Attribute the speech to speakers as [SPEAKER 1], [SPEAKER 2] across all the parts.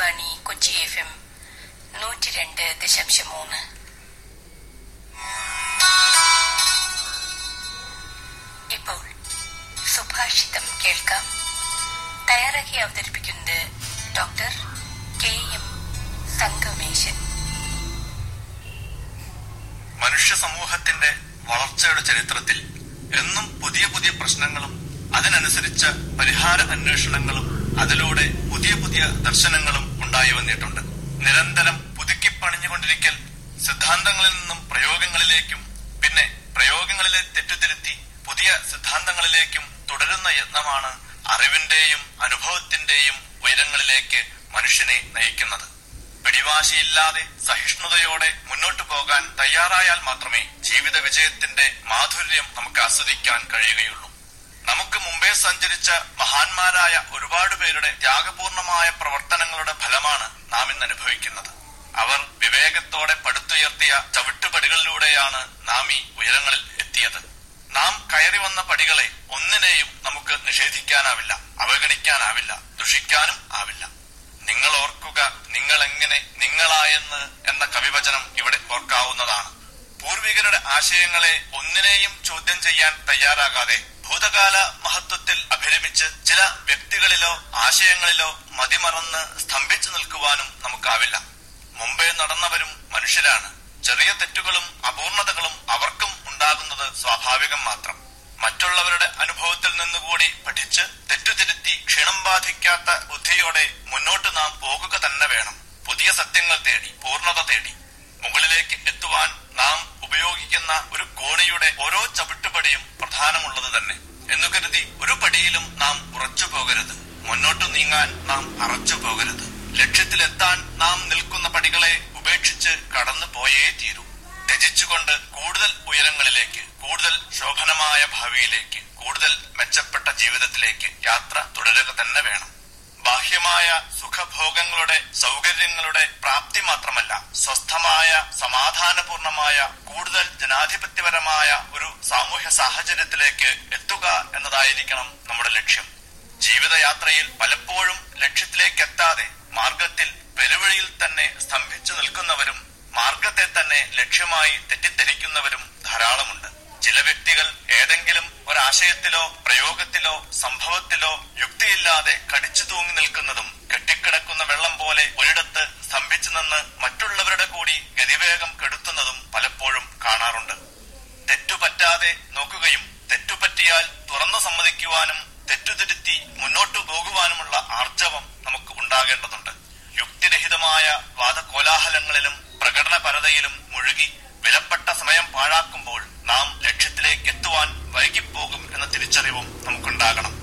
[SPEAKER 1] Akashvani Kochi F M നൂറ്റി രണ്ട് ദശാംശം മൂന്ന് ഇപ്പോൾ സുഭാഷിതം കേൾക്കാം. തയ്യാറാക്കി അവതരിപ്പിക്കുന്നത് ഡോക്ടർ കെ എം സംഗമേശൻ.
[SPEAKER 2] മനുഷ്യ സമൂഹത്തിന്റെ വളർച്ചയുടെ ചരിത്രത്തിൽ എന്നും പുതിയ പുതിയ പ്രശ്നങ്ങളും അതിനനുസരിച്ച പരിഹാര അന്വേഷണങ്ങളും അതിലൂടെ പുതിയ പുതിയ ദർശനങ്ങളും ഉണ്ടായി വന്നിട്ടുണ്ട്. നിരന്തരം പുതുക്കി പണിഞ്ഞുകൊണ്ടിരിക്കൽ സിദ്ധാന്തങ്ങളിൽ നിന്നും പ്രയോഗങ്ങളിലേക്കും പിന്നെ പ്രയോഗങ്ങളിലെ തെറ്റുതിരുത്തി പുതിയ സിദ്ധാന്തങ്ങളിലേക്കും തുടരുന്ന യത്നമാണ് അറിവിന്റെയും അനുഭവത്തിന്റെയും ഉയരങ്ങളിലേക്ക് മനുഷ്യനെ നയിക്കുന്നത്. പിടിവാശിയില്ലാതെ സഹിഷ്ണുതയോടെ മുന്നോട്ടു പോകാൻ തയ്യാറായാൽ മാത്രമേ ജീവിത വിജയത്തിന്റെ മാധുര്യം നമുക്ക് ആസ്വദിക്കാൻ കഴിയുകയുള്ളൂ. നമുക്ക് മുമ്പേ സഞ്ചരിച്ച മഹാന്മാരായ ഒരുപാട് പേരുടെ ത്യാഗപൂർണമായ പ്രവർത്തനങ്ങളുടെ ഫലമാണ് നാം ഇന്ന് അനുഭവിക്കുന്നത്. അവർ വിവേകത്തോടെ പടുത്തുയർത്തിയ ചവിട്ടുപടികളിലൂടെയാണ് നാം ഈ ഉയരങ്ങളിൽ എത്തിയത്. നാം കയറി വന്ന പടികളെ ഒന്നിനെയും നമുക്ക് നിഷേധിക്കാനാവില്ല അവഗണിക്കാനാവില്ല ദുഷിക്കാനും ആവില്ല. നിങ്ങൾ ഓർക്കുക നിങ്ങൾ എങ്ങനെ നിങ്ങളായെന്ന് എന്ന കവിവചനം ഇവിടെ ഓർക്കാവുന്നതാണ്. പൂർവികരുടെ ആശയങ്ങളെ ഒന്നിനെയും ചോദ്യം ചെയ്യാൻ തയ്യാറാകാതെ ഭൂതകാല മഹത്വത്തിൽ അഭിരമിച്ച് ചില വ്യക്തികളിലോ ആശയങ്ങളിലോ മതിമറന്ന് സ്തംഭിച്ചു നിൽക്കുവാനും നമുക്കാവില്ല. മുംബൈ നടന്നവരും മനുഷ്യരാണ്. ചെറിയ തെറ്റുകളും അപൂർണതകളും അവർക്കും ഉണ്ടാകുന്നത് സ്വാഭാവികം മാത്രം. മറ്റുള്ളവരുടെ അനുഭവത്തിൽ നിന്നുകൂടി പഠിച്ച് തെറ്റുതിരുത്തി ക്ഷീണം ബാധിക്കാത്ത ബുദ്ധിയോടെ മുന്നോട്ട് നാം പോകുക തന്നെ വേണം. പുതിയ സത്യങ്ങൾ തേടി പൂർണത തേടി മുകളിലേക്ക് എത്തുവാൻ നാം ഉപയോഗിക്കുന്ന ഒരു കോണിയുടെ ഓരോ ചവിട്ടുപടിയും പ്രധാനമുള്ളത് തന്നെ എന്നു കരുതി ഒരു പടിയിലും നാം ഉറച്ചു പോകരുത് മുന്നോട്ട് നീങ്ങാൻ നാം അറച്ചു പോകരുത്. ലക്ഷ്യത്തിലെത്താൻ നാം നിൽക്കുന്ന പടികളെ ഉപേക്ഷിച്ച് കടന്നു പോയേ തീരൂ. രചിച്ചുകൊണ്ട് കൂടുതൽ ഉയരങ്ങളിലേക്ക് കൂടുതൽ ശോഭനമായ ഭാവിയിലേക്ക് കൂടുതൽ മെച്ചപ്പെട്ട ജീവിതത്തിലേക്ക് യാത്ര തുടരുക തന്നെ വേണം. ബാഹ്യമായ സുഖഭോഗങ്ങളുടെ സൗകര്യങ്ങളുടെ പ്രാപ്തി മാത്രമല്ല സ്വസ്ഥമായ സമാധാനപൂർണമായ കൂടുതൽ ജനാധിപത്യപരമായ ഒരു സാമൂഹ്യ സാഹചര്യത്തിലേക്ക് എത്തുക എന്നതായിരിക്കണം നമ്മുടെ ലക്ഷ്യം. ജീവിതയാത്രയിൽ പലപ്പോഴും ലക്ഷ്യത്തിലേക്ക് എത്താതെ മാർഗത്തിൽ പെരുവഴിയിൽ തന്നെ സ്തംഭിച്ചു നിൽക്കുന്നവരും മാർഗത്തെ തന്നെ ലക്ഷ്യമായി തെറ്റിദ്ധരിക്കുന്നവരും ധാരാളമുണ്ട്. ചില വ്യക്തികൾ ഏതെങ്കിലും ഒരാശയത്തിലോ പ്രയോഗത്തിലോ സംഭവത്തിലോ യുക്തിയില്ലാതെ കടിച്ചു തൂങ്ങി നിൽക്കുന്നതും കെട്ടിക്കിടക്കുന്ന വെള്ളം പോലെ ഒരിടത്ത് സ്തംഭിച്ചു നിന്ന് മറ്റുള്ളവരുടെ കൂടി ഗതിവേഗം കെടുത്തുന്നതും പലപ്പോഴും കാണാറുണ്ട്. തെറ്റുപറ്റാതെ നോക്കുകയും തെറ്റുപറ്റിയാൽ തുറന്നു സമ്മതിക്കുവാനും തെറ്റുതിരുത്തി മുന്നോട്ടു പോകുവാനുമുള്ള ആർജവം നമുക്ക് ഉണ്ടാകേണ്ടതുണ്ട്. യുക്തിരഹിതമായ വാദകോലാഹലങ്ങളിലും പ്രകടനപരതയിലും മുഴുകി വിലപ്പെട്ട സമയം പാഴാക്കുമ്പോൾ നാം ലക്ഷ്യത്തിലേക്ക് എത്തുവാൻ വൈകിപ്പോകും എന്ന തിരിച്ചറിവും നമുക്കുണ്ടാകണം.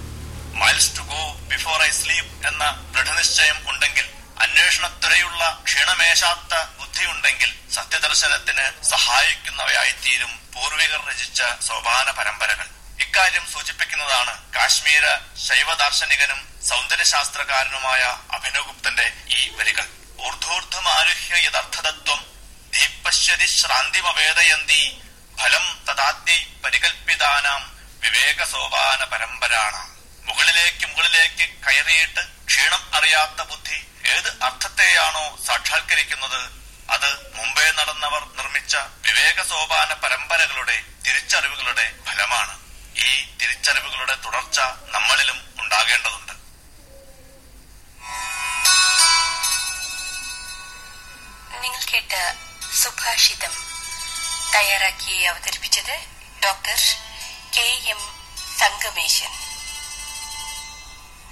[SPEAKER 2] Miles to go before I sleep എന്ന ദൃഢനിശ്ചയം ഉണ്ടെങ്കിൽ അന്വേഷണത്തിരയുള്ള ക്ഷീണമേശാത്ത ബുദ്ധിയുണ്ടെങ്കിൽ സത്യദർശനത്തിന് സഹായിക്കുന്നവയായിത്തീരും പൂർവികർ രചിച്ച സോപാന പരമ്പരകൾ ഇക്കാര്യം സൂചിപ്പിക്കുന്നതാണ് കാശ്മീര ശൈവദാർശനികനും സൗന്ദര്യശാസ്ത്രകാരനുമായ അഭിനവഗുപ്തന്റെ ഈ വരികൾ. ഊർധൂർധമാരുഹ്യ യഥാർത്ഥതത്വം ദീപശ്വതി ശ്രാന്തിമവേദയന്തി ഫലം തഥാദ്യൈ പരികൽപ്പിതാനാം വിവേക സോപാന പരമ്പരാണ്. മുകളിലേക്ക് മുകളിലേക്ക് കയറിയിട്ട് ക്ഷീണം അറിയാത്ത ബുദ്ധി ഏത് അർത്ഥത്തെയാണോ സാക്ഷാത്കരിക്കുന്നത്? അത് നടന്നവർ
[SPEAKER 1] തയ്യാറാക്കി അവതരിപ്പിച്ചത് ഡോക്ടർ കെ എം സംഗമേശൻ